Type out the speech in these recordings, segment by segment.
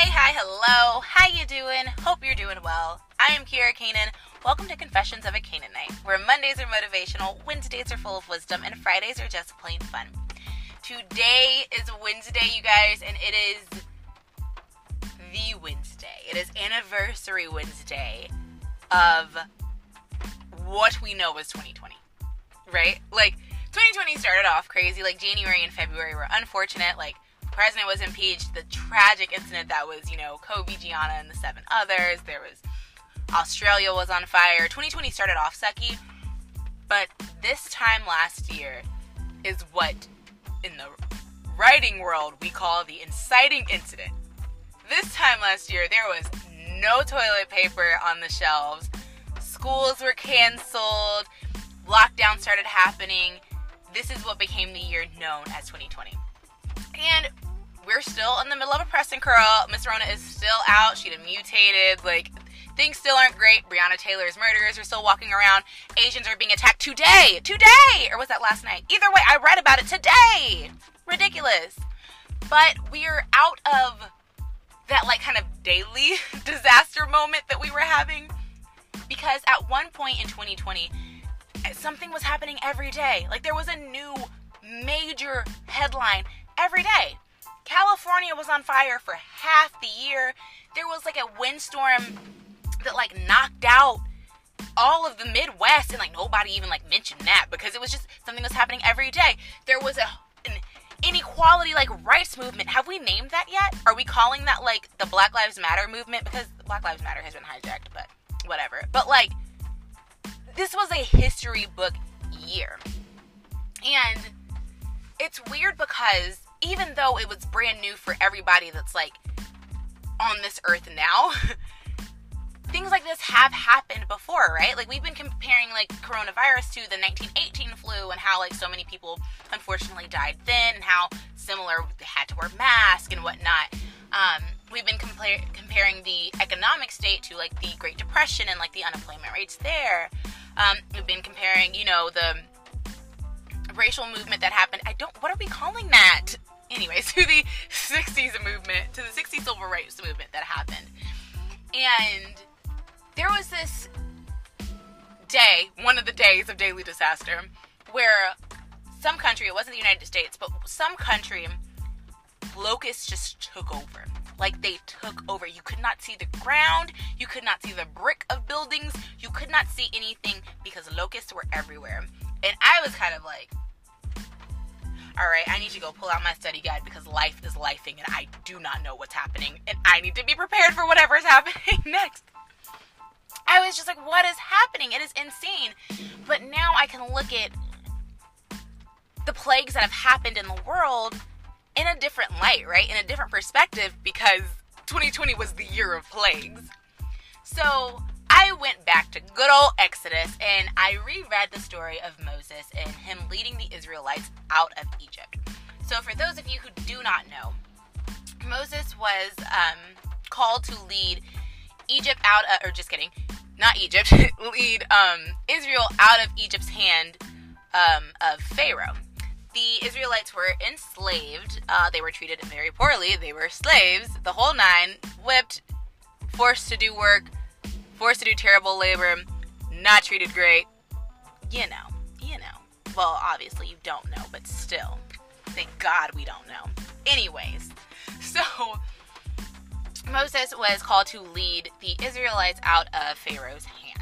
Hey, hi, hello. How you doing? Hope you're doing well. I am Kira Kanan. Welcome to Confessions of a Canaanite, where Mondays are motivational, Wednesdays are full of wisdom, and Fridays are just plain fun. Today is Wednesday, you guys, and it is the Wednesday. It is anniversary Wednesday of what we know as 2020, right? Like, 2020 started off crazy. Like, January and February were unfortunate. Like, president was impeached, the tragic incident that was, you know, Kobe, Gianna, and the seven others. There was Australia was on fire. 2020 started off sucky, but this time last year is what in the writing world we call the inciting incident. This time last year, there was no toilet paper on the shelves. Schools were canceled. Lockdown started happening. This is what became the year known as 2020. And we're still in the middle of a pressing curl. Miss Rona is still out. She done mutated. Like, things still aren't great. Breonna Taylor's murderers are still walking around. Asians are being attacked today. Today! Or was that last night? Either way, I read about it today. Ridiculous. But we're out of that, like, kind of daily disaster moment that we were having. Because at one point in 2020, something was happening every day. Like, there was a new major headline every day. California was on fire for half the year. There was like a windstorm that like knocked out all of the Midwest, and like nobody even like mentioned that because it was just something that's happening every day. There was a an inequality like rights movement. Have we named that yet? Are we calling that like the Black Lives Matter movement? Because Black Lives Matter has been hijacked, but whatever. But like this was a history book year. And it's weird because even though it was brand new for everybody that's like on this earth now, things like this have happened before, right? Like we've been comparing like coronavirus to the 1918 flu and how like so many people unfortunately died then and how similar they had to wear masks and whatnot. Um, we've been compar- comparing the economic state to like the Great Depression and like the unemployment rates there. Um, we've been comparing, you know, the racial movement that happened. I don't. What are we calling that? Anyway, to the 60s movement, to the 60s civil rights movement that happened. And there was this day, one of the days of daily disaster, where some country, it wasn't the United States, but some country, locusts just took over. Like they took over. You could not see the ground, you could not see the brick of buildings, you could not see anything because locusts were everywhere. And I was kind of like, all right, I need to go pull out my study guide because life is lifing and I do not know what's happening and I need to be prepared for whatever is happening next. I was just like, what is happening? It is insane. But now I can look at the plagues that have happened in the world in a different light, right? In a different perspective because 2020 was the year of plagues. So I went back to good old Exodus and I reread the story of Moses and him leading the Israelites out of Egypt. So, for those of you who do not know, Moses was um, called to lead Egypt out of, or just kidding, not Egypt, lead um, Israel out of Egypt's hand um, of Pharaoh. The Israelites were enslaved. Uh, they were treated very poorly. They were slaves, the whole nine, whipped, forced to do work forced to do terrible labor, not treated great. You know, you know. Well, obviously you don't know, but still. Thank God we don't know. Anyways, so Moses was called to lead the Israelites out of Pharaoh's hand.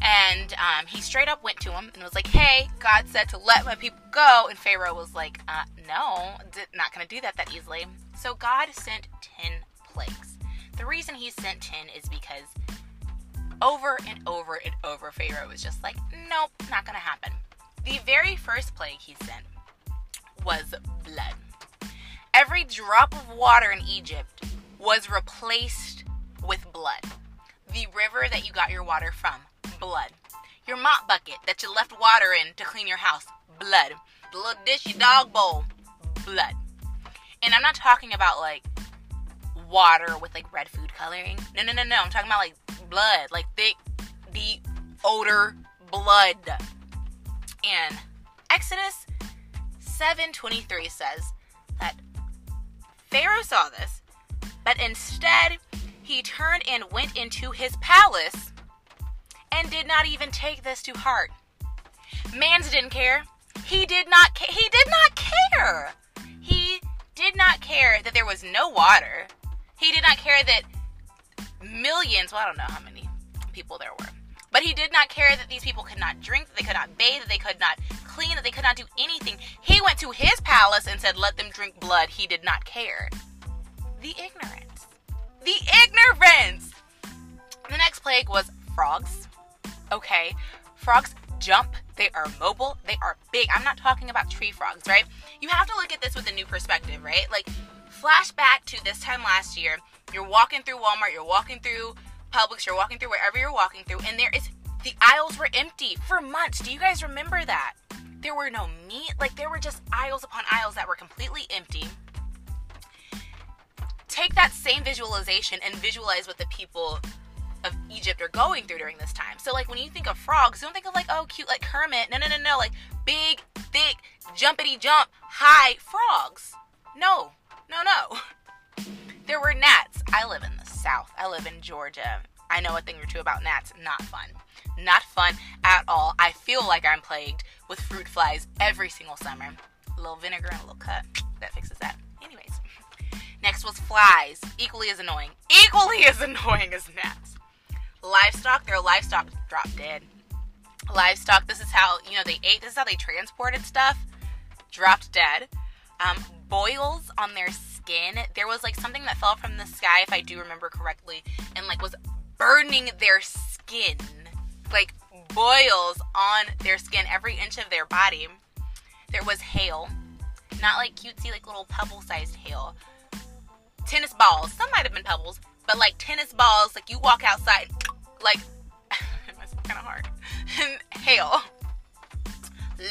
And um, he straight up went to him and was like, Hey, God said to let my people go. And Pharaoh was like, uh, No, not going to do that that easily. So God sent 10 plagues. The reason he sent 10 is because over and over and over, Pharaoh was just like, nope, not gonna happen. The very first plague he sent was blood. Every drop of water in Egypt was replaced with blood. The river that you got your water from, blood. Your mop bucket that you left water in to clean your house, blood. The little dish you dog bowl, blood. And I'm not talking about like water with like red food coloring. No, no, no, no. I'm talking about like blood, like thick, deep odor blood. And Exodus 7:23 says that Pharaoh saw this, But instead, he turned and went into his palace and did not even take this to heart. Mans didn't care. He did not ca- he did not care. He did not care that there was no water. He did not care that millions, well I don't know how many people there were. But he did not care that these people could not drink, that they could not bathe, that they could not clean, that they could not do anything. He went to his palace and said, Let them drink blood. He did not care. The ignorance. The ignorance! The next plague was frogs. Okay. Frogs jump, they are mobile, they are big. I'm not talking about tree frogs, right? You have to look at this with a new perspective, right? Like, flashback to this time last year. You're walking through Walmart, you're walking through Publix, you're walking through wherever you're walking through, and there is the aisles were empty for months. Do you guys remember that? There were no meat, like there were just aisles upon aisles that were completely empty. Take that same visualization and visualize what the people of Egypt are going through during this time. So like when you think of frogs, don't think of like oh cute like Kermit. No no no no like big, thick, jumpity jump, high frogs. No. No no. There were gnats. I live in the South. I live in Georgia. I know a thing or two about gnats. Not fun. Not fun at all. I feel like I'm plagued with fruit flies every single summer. A little vinegar and a little cut. That fixes that. Anyways. Next was flies. Equally as annoying. Equally as annoying as gnats. Livestock, their livestock dropped dead. Livestock, this is how, you know, they ate, this is how they transported stuff. Dropped dead. Um, boils on their skin. There was like something that fell from the sky, if I do remember correctly, and like was burning their skin. Like boils on their skin, every inch of their body. There was hail. Not like cutesy, like little pebble sized hail. Tennis balls. Some might have been pebbles, but like tennis balls, like you walk outside, like, be kind of hard. hail.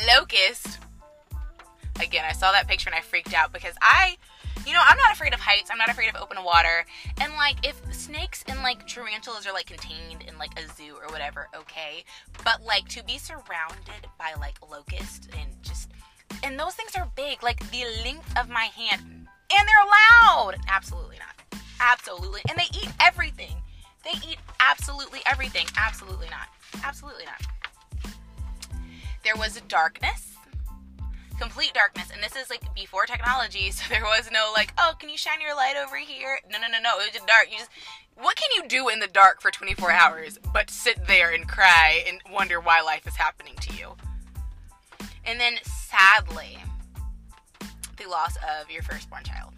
Locust. Again, I saw that picture and I freaked out because I you know, I'm not afraid of heights. I'm not afraid of open water. And like, if snakes and like tarantulas are like contained in like a zoo or whatever, okay. But like to be surrounded by like locusts and just, and those things are big, like the length of my hand, and they're loud. Absolutely not. Absolutely. And they eat everything. They eat absolutely everything. Absolutely not. Absolutely not. There was a darkness complete darkness and this is like before technology so there was no like oh can you shine your light over here? No no no no it was just dark. You just what can you do in the dark for 24 hours but sit there and cry and wonder why life is happening to you? And then sadly the loss of your firstborn child.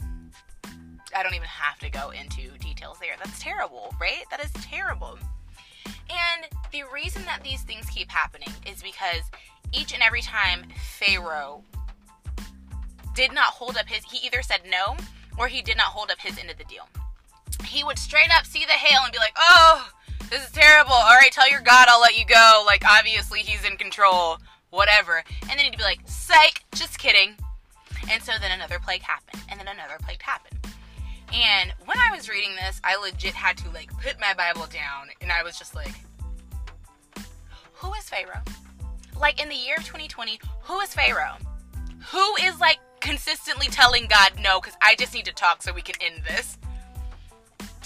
I don't even have to go into details there. That's terrible right? That is terrible. And the reason that these things keep happening is because each and every time Pharaoh did not hold up his, he either said no or he did not hold up his end of the deal. He would straight up see the hail and be like, oh, this is terrible. All right, tell your God I'll let you go. Like, obviously he's in control, whatever. And then he'd be like, psych, just kidding. And so then another plague happened, and then another plague happened. And when I was reading this, I legit had to like put my Bible down and I was just like, who is Pharaoh? Like in the year of 2020, who is Pharaoh? Who is like consistently telling God no because I just need to talk so we can end this?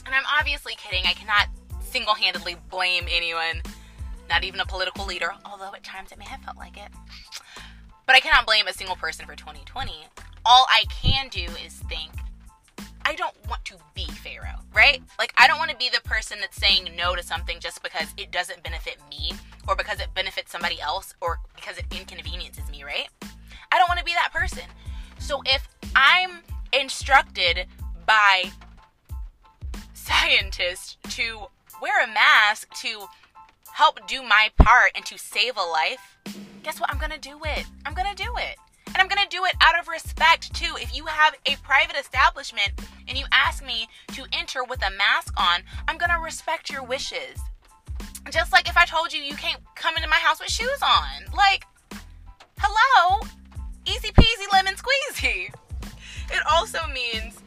And I'm obviously kidding. I cannot single handedly blame anyone, not even a political leader, although at times it may have felt like it. But I cannot blame a single person for 2020. All I can do is think I don't want to be Pharaoh, right? Like, I don't want to be the person that's saying no to something just because it doesn't benefit me or because it benefits somebody else or because it inconveniences me, right? That person. So if I'm instructed by scientists to wear a mask to help do my part and to save a life, guess what? I'm to do it. I'm to do it. And I'm to do it out of respect too. If you have a private establishment and you ask me to enter with a mask on, I'm to respect your wishes. Just like if I told you you can't come into my house with shoes on. Like, hello? Easy peasy lemon squeezy. It also means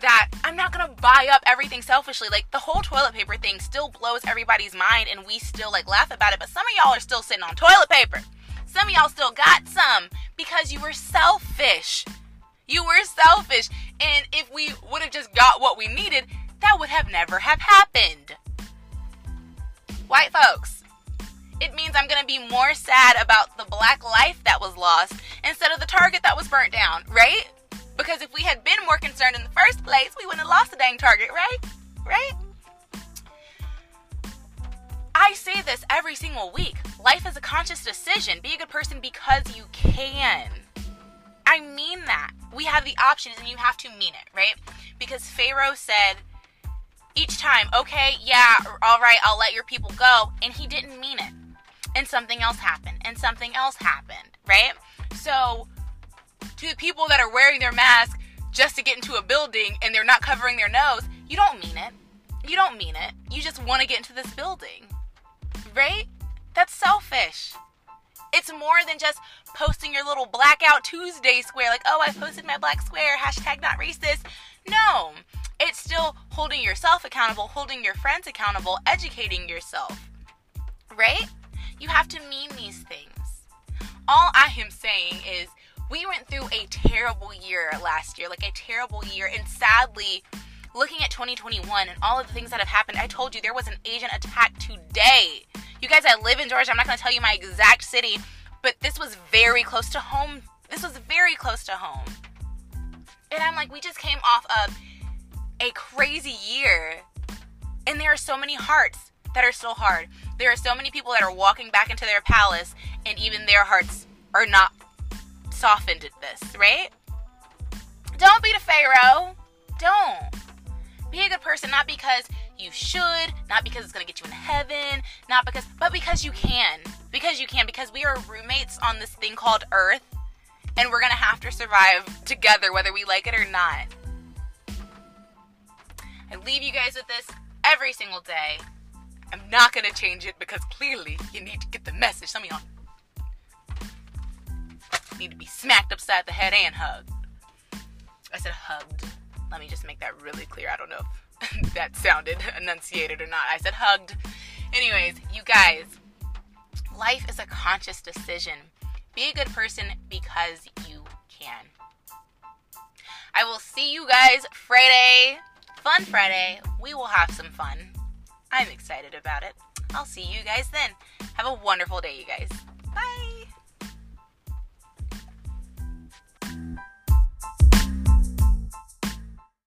that I'm not gonna buy up everything selfishly. Like the whole toilet paper thing still blows everybody's mind and we still like laugh about it, but some of y'all are still sitting on toilet paper. Some of y'all still got some because you were selfish. You were selfish. And if we would have just got what we needed, that would have never have happened. White folks, it means I'm going to be more sad about the black life that was lost instead of the target that was burnt down, right? Because if we had been more concerned in the first place, we wouldn't have lost the dang target, right? Right? I say this every single week. Life is a conscious decision. Be a good person because you can. I mean that. We have the options and you have to mean it, right? Because Pharaoh said each time, okay, yeah, all right, I'll let your people go. And he didn't mean it. And something else happened. And something else happened, right? So, to the people that are wearing their mask just to get into a building and they're not covering their nose, you don't mean it. You don't mean it. You just want to get into this building, right? That's selfish. It's more than just posting your little blackout Tuesday square, like, oh, I posted my black square, hashtag not racist. No, it's still holding yourself accountable, holding your friends accountable, educating yourself, right? You have to mean these things. All I am saying is we went through a terrible year last year, like a terrible year, and sadly, looking at 2021 and all of the things that have happened, I told you there was an Asian attack today. You guys, I live in Georgia. I'm not going to tell you my exact city, but this was very close to home. This was very close to home. And I'm like, we just came off of a crazy year. And there are so many hearts that are still hard. There are so many people that are walking back into their palace, and even their hearts are not softened at this, right? Don't be the Pharaoh. Don't. Be a good person, not because you should, not because it's gonna get you in heaven, not because, but because you can. Because you can, because we are roommates on this thing called Earth, and we're gonna have to survive together whether we like it or not. I leave you guys with this every single day. I'm not gonna change it because clearly you need to get the message. Some of y'all need to be smacked upside the head and hugged. I said hugged. Let me just make that really clear. I don't know if that sounded enunciated or not. I said hugged. Anyways, you guys, life is a conscious decision. Be a good person because you can. I will see you guys Friday. Fun Friday. We will have some fun. I'm excited about it. I'll see you guys then. Have a wonderful day, you guys. Bye.